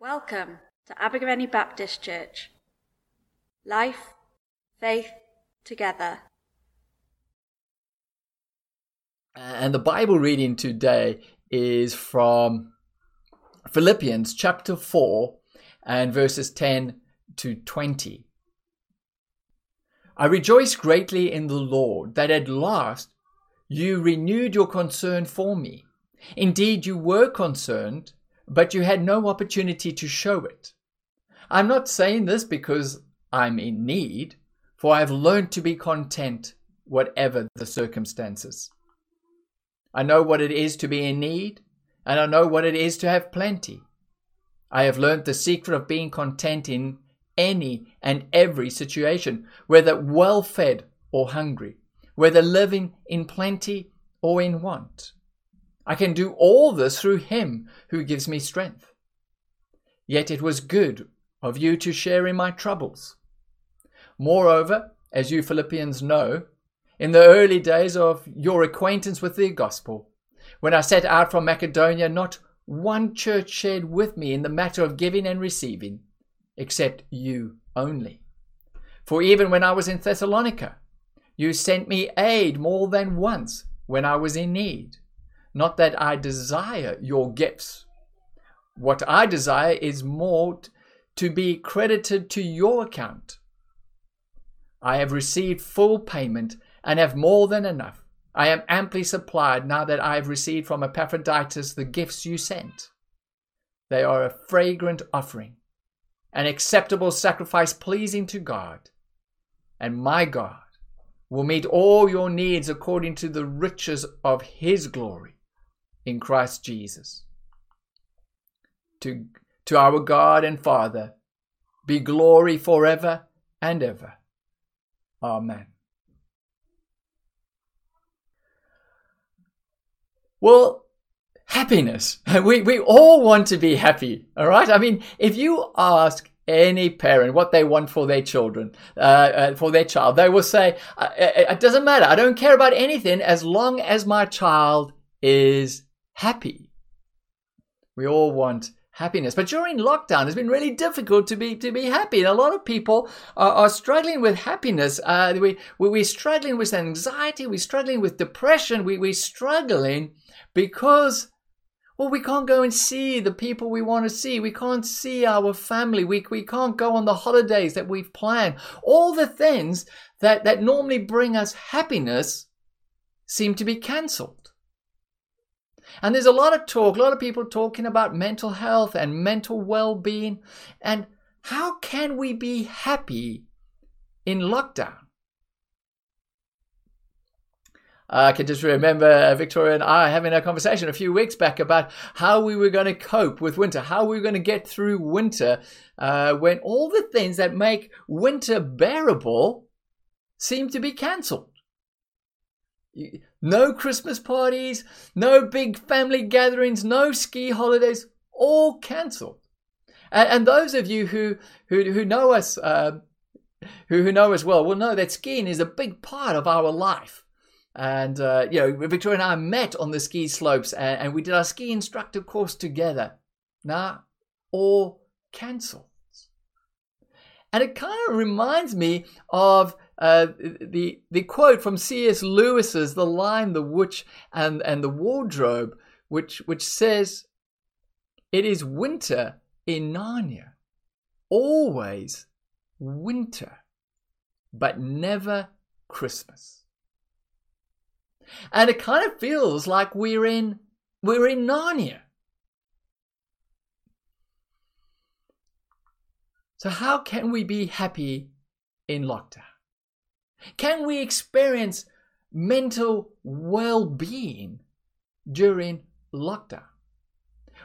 Welcome to Abergavenny Baptist Church. Life, faith, together. Uh, and the Bible reading today is from Philippians chapter 4 and verses 10 to 20. I rejoice greatly in the Lord that at last you renewed your concern for me. Indeed, you were concerned, but you had no opportunity to show it. I'm not saying this because I'm in need, for I've learned to be content, whatever the circumstances. I know what it is to be in need, and I know what it is to have plenty. I have learned the secret of being content in any and every situation, whether well fed or hungry, whether living in plenty or in want. I can do all this through Him who gives me strength. Yet it was good of you to share in my troubles. Moreover, as you Philippians know, in the early days of your acquaintance with the gospel, when I set out from Macedonia, not one church shared with me in the matter of giving and receiving, except you only. For even when I was in Thessalonica, you sent me aid more than once when I was in need. Not that I desire your gifts. What I desire is more to be credited to your account. I have received full payment and have more than enough. I am amply supplied now that I have received from Epaphroditus the gifts you sent. They are a fragrant offering, an acceptable sacrifice pleasing to God. And my God will meet all your needs according to the riches of his glory in Christ Jesus. To, to our God and Father be glory forever and ever. Amen. Well, happiness. We, we all want to be happy, all right? I mean, if you ask any parent what they want for their children, uh, uh, for their child, they will say, uh, it, it doesn't matter. I don't care about anything as long as my child is happy. We all want happiness. But during lockdown, it's been really difficult to be to be happy. And a lot of people are, are struggling with happiness. Uh, we, we, we're struggling with anxiety. We're struggling with depression. We, we're struggling because, well, we can't go and see the people we want to see. We can't see our family. We, we can't go on the holidays that we've planned. All the things that, that normally bring us happiness seem to be cancelled. And there's a lot of talk, a lot of people talking about mental health and mental well being. And how can we be happy in lockdown? I can just remember uh, Victoria and I having a conversation a few weeks back about how we were going to cope with winter, how we were going to get through winter uh, when all the things that make winter bearable seem to be cancelled. No Christmas parties, no big family gatherings, no ski holidays, all cancelled. And, and, those of you who who, who know us, uh, who, who know us well, will know that skiing is a big part of our life. And uh, you know, Victoria and I met on the ski slopes, and, and we did our ski instructor course together. Now, all cancelled. And it kind of reminds me of uh, the the quote from C.S. Lewis's The Lion, the Witch, and and the Wardrobe, which which says, "It is winter in Narnia, always winter, but never Christmas." And it kind of feels like we're in we're in Narnia. So how can we be happy in lockdown? Can we experience mental well being during lockdown?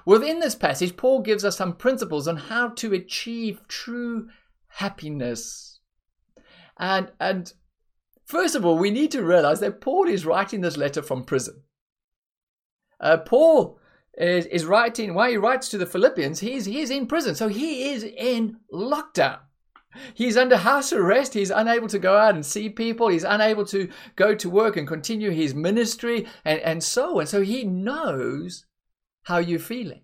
Within this passage, Paul gives us some principles on how to achieve true happiness. And, and first of all, we need to realize that Paul is writing this letter from prison. Uh, Paul is, is writing, while he writes to the Philippians, he's, he's in prison. So he is in lockdown. He's under house arrest. He's unable to go out and see people. He's unable to go to work and continue his ministry and, and so on. So he knows how you're feeling.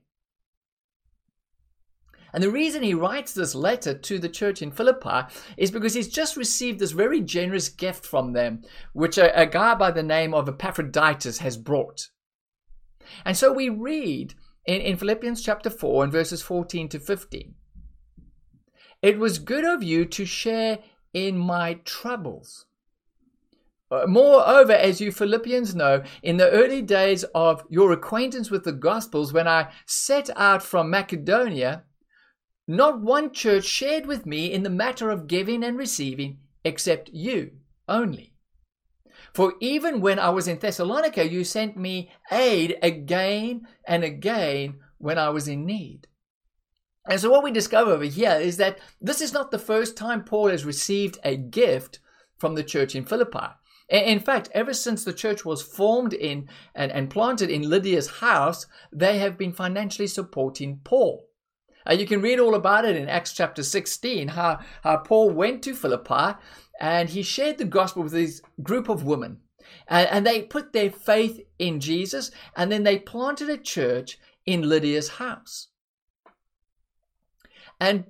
And the reason he writes this letter to the church in Philippi is because he's just received this very generous gift from them, which a, a guy by the name of Epaphroditus has brought. And so we read in, in Philippians chapter 4 and verses 14 to 15 It was good of you to share in my troubles. Uh, moreover, as you Philippians know, in the early days of your acquaintance with the Gospels, when I set out from Macedonia, not one church shared with me in the matter of giving and receiving except you only. For even when I was in Thessalonica, you sent me aid again and again when I was in need. And so, what we discover over here is that this is not the first time Paul has received a gift from the church in Philippi. In fact, ever since the church was formed in and, and planted in Lydia's house, they have been financially supporting Paul. Uh, you can read all about it in Acts chapter 16, how, how Paul went to Philippi and he shared the gospel with this group of women. And, and they put their faith in Jesus and then they planted a church in Lydia's house. And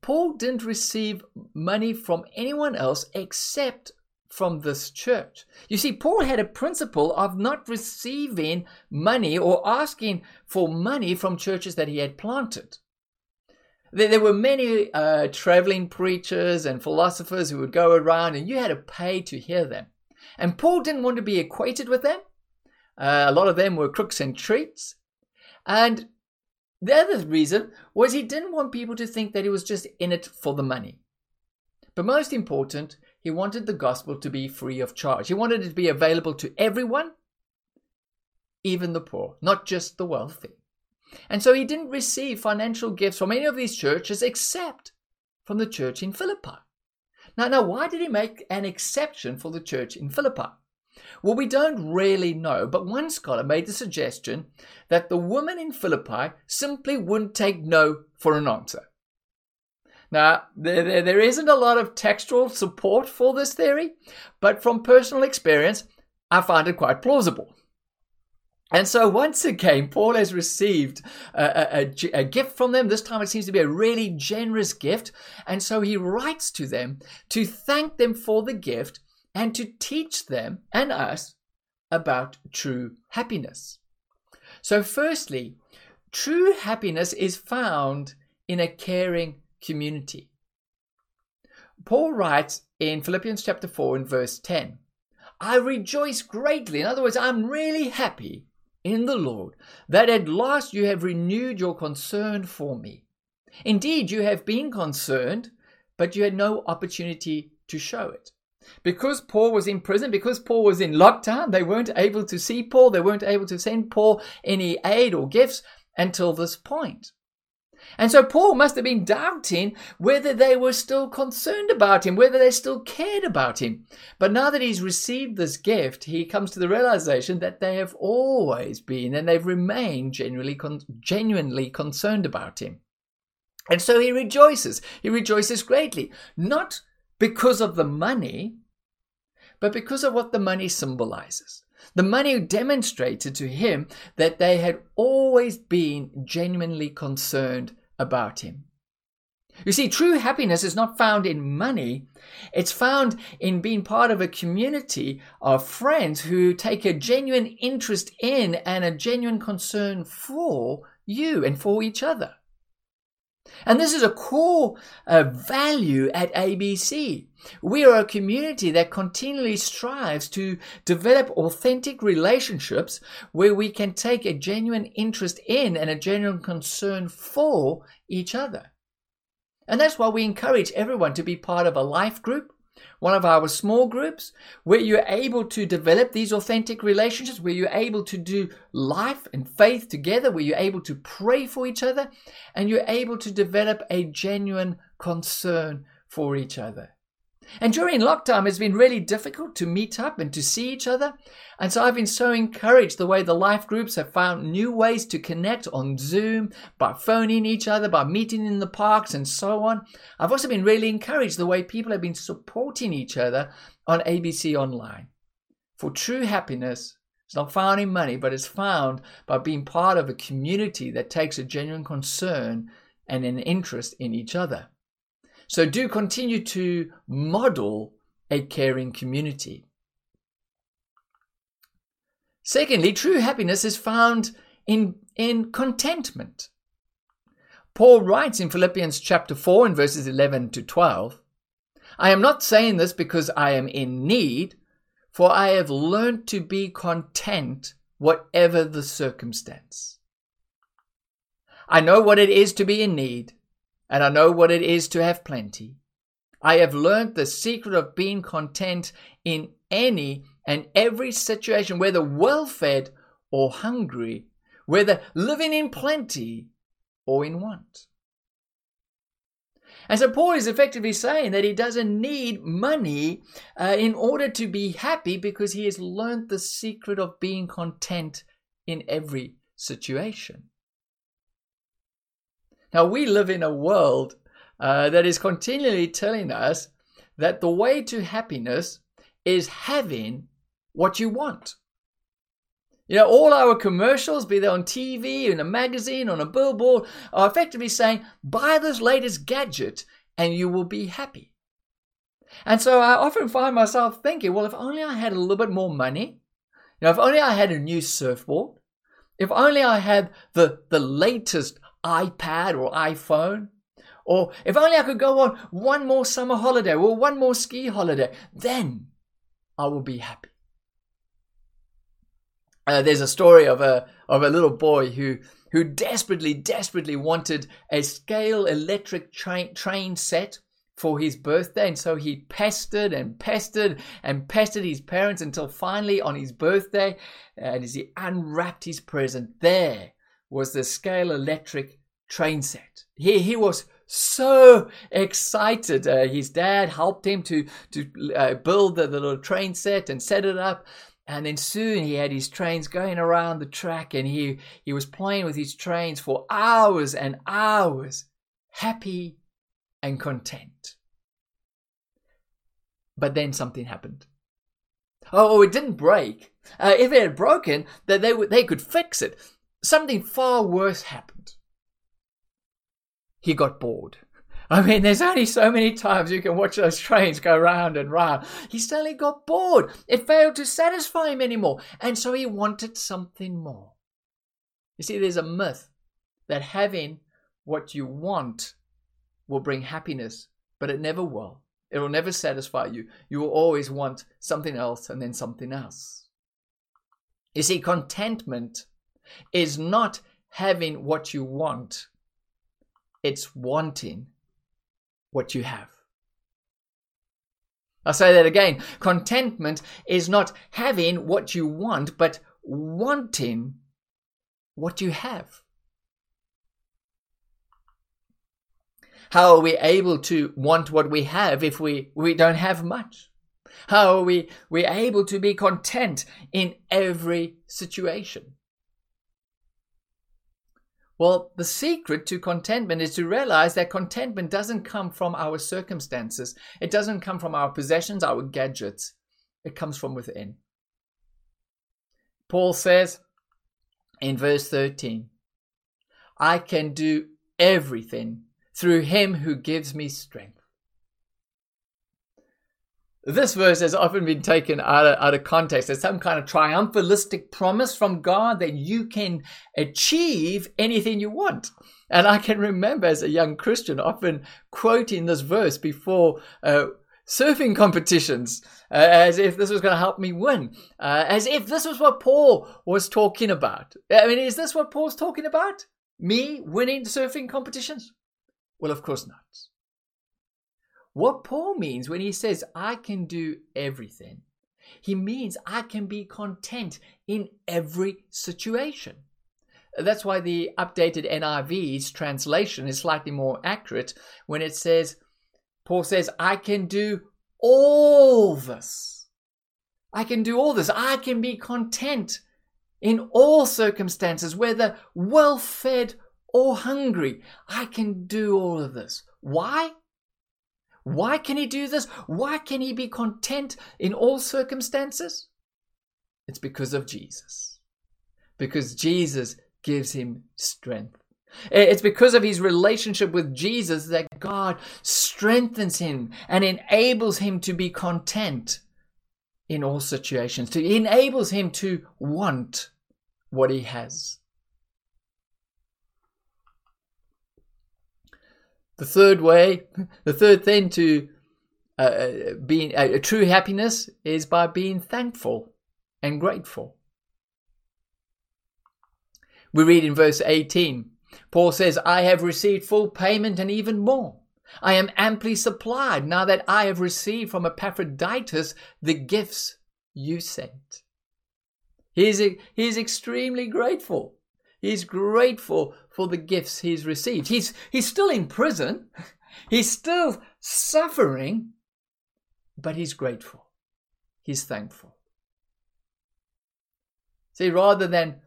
Paul didn't receive money from anyone else except from this church. You see, Paul had a principle of not receiving money or asking for money from churches that he had planted. There, were many uh, traveling preachers and philosophers who would go around, and you had to pay to hear them. And Paul didn't want to be equated with them. Uh, a lot of them were crooks and treats. And the other reason was he didn't want people to think that he was just in it for the money. But most important, he wanted the gospel to be free of charge. He wanted it to be available to everyone, even the poor, not just the wealthy. And so he didn't receive financial gifts from any of these churches except from the church in Philippi. Now, now, why did he make an exception for the church in Philippi? Well, we don't really know, but one scholar made the suggestion that the woman in Philippi simply wouldn't take no for an answer. Now, there, there, isn't a lot of textual support for this theory, but from personal experience, I find it quite plausible. And so, once again, Paul has received a, a, a, gift from them. This time it seems to be a really generous gift. And so he writes to them to thank them for the gift and to teach them and us about true happiness. So, firstly, true happiness is found in a caring community. Paul writes in Philippians chapter 4 and verse 10 I rejoice greatly. In other words, I'm really happy in the Lord that at last you have renewed your concern for me. Indeed, you have been concerned, but you had no opportunity to show it. Because Paul was in prison, because Paul was in lockdown, they weren't able to see Paul, they weren't able to send Paul any aid or gifts until this point. And so Paul must have been doubting whether they were still concerned about him, whether they still cared about him. But now that he's received this gift, he comes to the realization that they have always been and they've remained genuinely, genuinely concerned about him. And so he rejoices. He rejoices greatly, not because of the money, but because of what the money symbolizes. The money demonstrated to him that they had always been genuinely concerned about him. You see, true happiness is not found in money. It's found in being part of a community of friends who take a genuine interest in and a genuine concern for you and for each other. And this is a core uh, value at ABC. We are a community that continually strives to develop authentic relationships where we can take a genuine interest in and a genuine concern for each other. And that's why we encourage everyone to be part of a life group one of our small groups where you're able to develop these authentic relationships, where you're able to do life and faith together, where you're able to pray for each other, and you're able to develop a genuine concern for each other. And during lockdown, it's been really difficult to meet up and to see each other. And so I've been so encouraged the way the life groups have found new ways to connect on Zoom, by phoning each other, by meeting in the parks, and so on. I've also been really encouraged the way people have been supporting each other on ABC Online. For true happiness It's not found in money, but it's found by being part of a community that takes a genuine concern and an interest in each other. So do continue to model a caring community. Secondly, true happiness is found in, in contentment. Paul writes in Philippians chapter 4 and verses 11 to 12 I am not saying this because I am in need, for I have learned to be content whatever the circumstance. I know what it is to be in need, and I know what it is to have plenty. I have learned the secret of being content in any and every situation, whether well fed or hungry, whether living in plenty or in want. And so Paul is effectively saying that he doesn't need money uh, in order to be happy because he has learned the secret of being content in every situation. Now, we live in a world uh, that is continually telling us that the way to happiness is having what you want. You know, all our commercials, be they on TV, in a magazine, on a billboard, are effectively saying, buy this latest gadget and you will be happy. And so I often find myself thinking, well, if only I had a little bit more money, you know, if only I had a new surfboard, if only I had the, the latest iPad or iPhone, or if only I could go on one more summer holiday or one more ski holiday, then I will be happy. Uh, there's a story of a of a little boy who who desperately desperately wanted a scale electric train train set for his birthday and so he pestered and pestered and pestered his parents until finally on his birthday and as he unwrapped his present there was the scale electric train set he he was so excited. Uh, his dad helped him to to uh, build the, the, little train set and set it up. And then soon he had his trains going around the track and he, he was playing with his trains for hours and hours, happy and content. But then something happened. Oh, oh it didn't break. Uh, if it had broken, that they, they could fix it. Something far worse happened. He got bored. I mean, there's only so many times you can watch those trains go round and round. He suddenly got bored. It failed to satisfy him anymore. And so he wanted something more. You see, there's a myth that having what you want will bring happiness, but it never will. It will never satisfy you. You will always want something else and then something else. You see, contentment is not having what you want, it's wanting what you have. I'll say that again. Contentment is not having what you want, but wanting what you have. How are we able to want what we have if we, we don't have much? How are we, we able to be content in every situation? Well, the secret to contentment is to realize that contentment doesn't come from our circumstances. It doesn't come from our possessions, our gadgets. It comes from within. Paul says in verse 13, I can do everything through him who gives me strength. This verse has often been taken out of, out of context as some kind of triumphalistic promise from God that you can achieve anything you want. And I can remember as a young Christian often quoting this verse before uh, surfing competitions uh, as if this was going to help me win, uh, as if this was what Paul was talking about. I mean, is this what Paul's talking about? Me winning surfing competitions? Well, of course not. What Paul means when he says, I can do everything, he means I can be content in every situation. That's why the updated NIV's translation is slightly more accurate when it says, Paul says, I can do all this. I can do all this. I can be content in all circumstances, whether well fed or hungry. I can do all of this. Why? Why can he do this? Why can he be content in all circumstances? It's because of Jesus. Because Jesus gives him strength. It's because of his relationship with Jesus that God strengthens him and enables him to be content in all situations, to enables him to want what he has. The third way, the third thing to uh, uh being uh, a true happiness is by being thankful and grateful. We read in verse 18, Paul says, I have received full payment and even more. I am amply supplied now that I have received from Epaphroditus the gifts you sent. He's, he's extremely grateful. He's grateful for the gifts he's received. He's, he's still in prison. He's still suffering, but he's grateful. He's thankful. See, rather than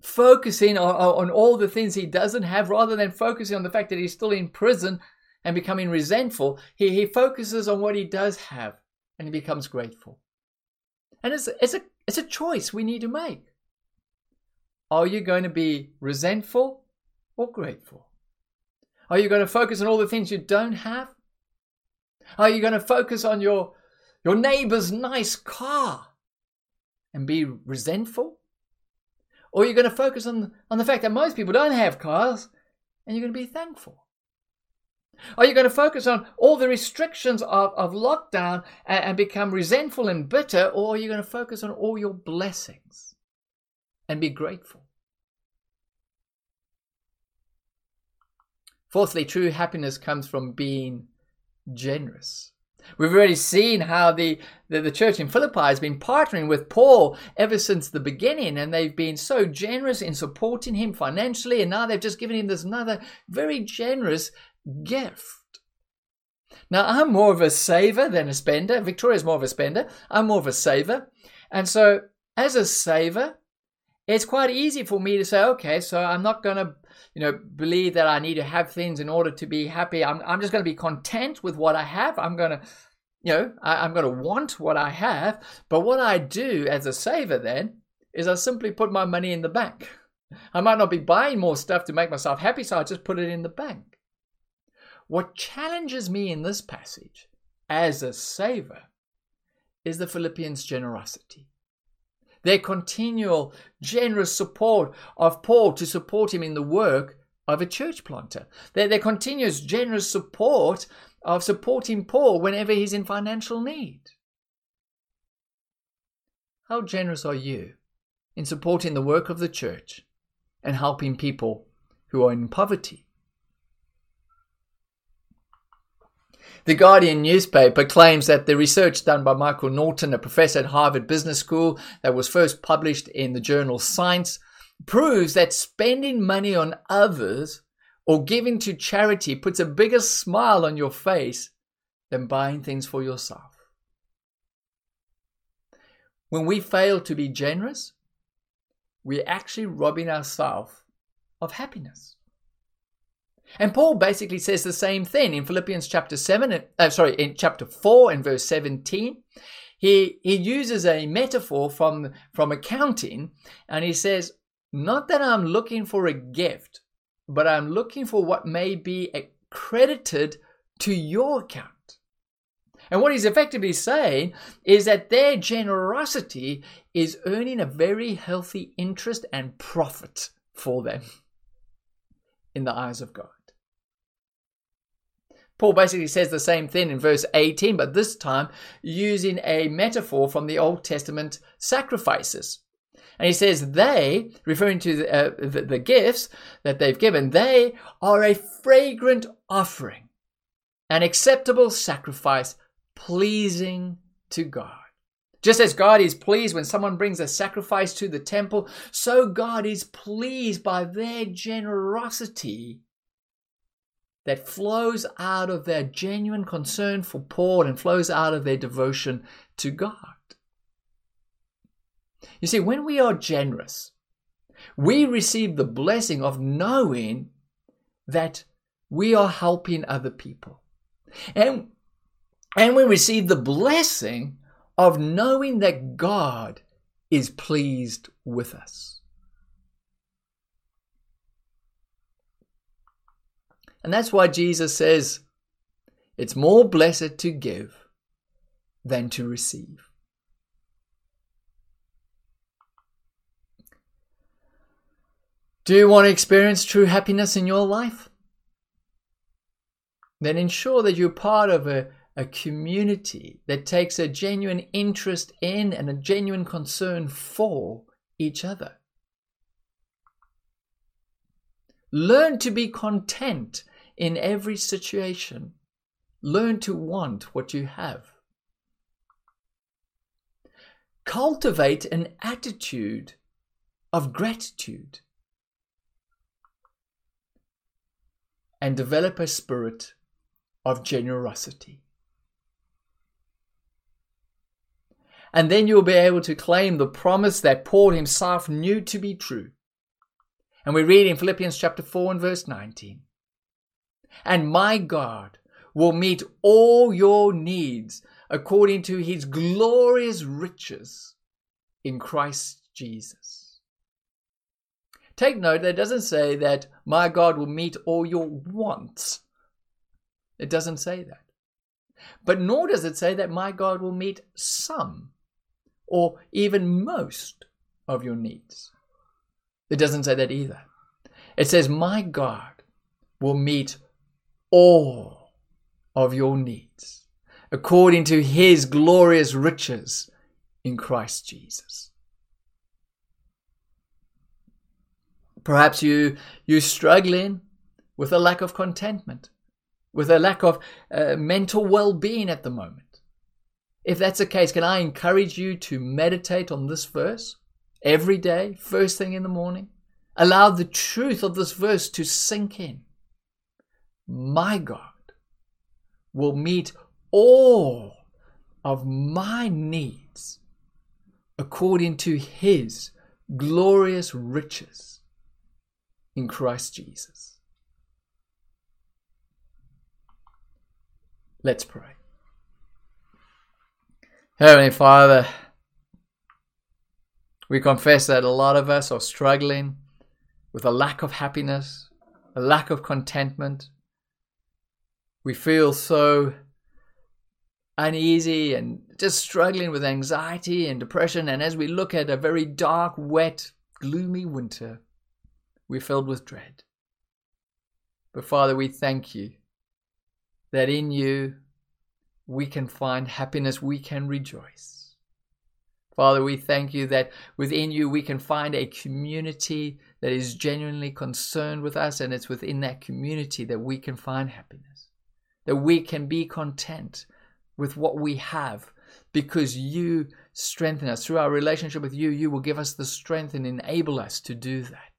focusing on, on all the things he doesn't have, rather than focusing on the fact that he's still in prison and becoming resentful, he, he focuses on what he does have and he becomes grateful. And it's, it's, a, it's a choice we need to make. Are you going to be resentful or grateful? Are you going to focus on all the things you don't have? Are you going to focus on your, your neighbor's nice car and be resentful? Or are you going to focus on, on the fact that most people don't have cars and you're going to be thankful? Are you going to focus on all the restrictions of, of lockdown and, and become resentful and bitter? Or are you going to focus on all your blessings and be grateful? Fourthly, true happiness comes from being generous. We've already seen how the, the, the, church in Philippi has been partnering with Paul ever since the beginning, and they've been so generous in supporting him financially, and now they've just given him this another very generous gift. Now, I'm more of a saver than a spender. Victoria's more of a spender. I'm more of a saver. And so, as a saver, it's quite easy for me to say, okay, so I'm not going to, you know, believe that I need to have things in order to be happy. I'm, I'm just going to be content with what I have. I'm going to, you know, I, I'm going to want what I have. But what I do as a saver then is I simply put my money in the bank. I might not be buying more stuff to make myself happy, so I just put it in the bank. What challenges me in this passage as a saver is the Philippians' generosity. Their continual generous support of Paul to support him in the work of a church planter. Their, their continuous generous support of supporting Paul whenever he's in financial need. How generous are you in supporting the work of the church and helping people who are in poverty? The Guardian newspaper claims that the research done by Michael Norton, a professor at Harvard Business School, that was first published in the journal Science, proves that spending money on others or giving to charity puts a bigger smile on your face than buying things for yourself. When we fail to be generous, we're actually robbing ourselves of happiness. And Paul basically says the same thing in Philippians chapter 7, uh, sorry, in chapter 4 and verse 17. He, he uses a metaphor from, from accounting and he says, Not that I'm looking for a gift, but I'm looking for what may be credited to your account. And what he's effectively saying is that their generosity is earning a very healthy interest and profit for them in the eyes of God. Paul basically says the same thing in verse 18, but this time using a metaphor from the Old Testament sacrifices. And he says, they, referring to the, uh, the, the gifts that they've given, they are a fragrant offering, an acceptable sacrifice, pleasing to God. Just as God is pleased when someone brings a sacrifice to the temple, so God is pleased by their generosity that flows out of their genuine concern for Paul and flows out of their devotion to God. You see, when we are generous, we receive the blessing of knowing that we are helping other people. And, and we receive the blessing of knowing that God is pleased with us. And that's why Jesus says it's more blessed to give than to receive. Do you want to experience true happiness in your life? Then ensure that you're part of a, a community that takes a genuine interest in and a genuine concern for each other. Learn to be content in every situation. Learn to want what you have. Cultivate an attitude of gratitude and develop a spirit of generosity. And then you'll be able to claim the promise that Paul himself knew to be true. And we read in Philippians chapter 4 and verse 19 And my God will meet all your needs according to his glorious riches in Christ Jesus. Take note that it doesn't say that my God will meet all your wants. It doesn't say that. But nor does it say that my God will meet some or even most of your needs. It doesn't say that either. It says, My God will meet all of your needs according to his glorious riches in Christ Jesus. Perhaps you you're struggling with a lack of contentment, with a lack of uh, mental well-being at the moment. If that's the case, can I encourage you to meditate on this verse every day, first thing in the morning? Allow the truth of this verse to sink in. My God will meet all of my needs according to his glorious riches in Christ Jesus. Let's pray. Heavenly Father, we confess that a lot of us are struggling with a lack of happiness, a lack of contentment. We feel so uneasy and just struggling with anxiety and depression. And as we look at a very dark, wet, gloomy winter, we're filled with dread. But Father, we thank you that in you we can find happiness, we can rejoice. Father, we thank you that within you we can find a community that is genuinely concerned with us, and it's within that community that we can find happiness, that we can be content with what we have because you strengthen us. Through our relationship with you, you will give us the strength and enable us to do that.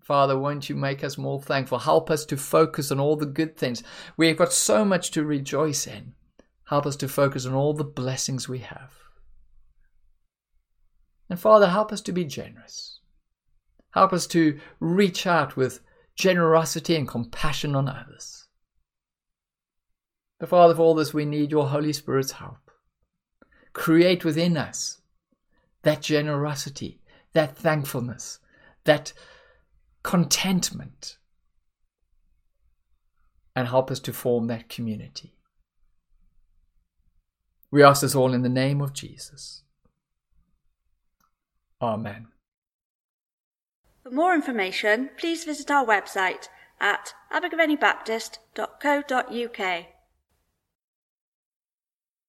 Father, won't you make us more thankful? Help us to focus on all the good things. We have got so much to rejoice in. Help us to focus on all the blessings we have. And Father, help us to be generous. Help us to reach out with generosity and compassion on others. But Father, for all this, we need your Holy Spirit's help. Create within us that generosity, that thankfulness, that contentment, and help us to form that community. We ask this all in the name of Jesus. Amen. For more information, please visit our website at abergavennybaptist.co.uk.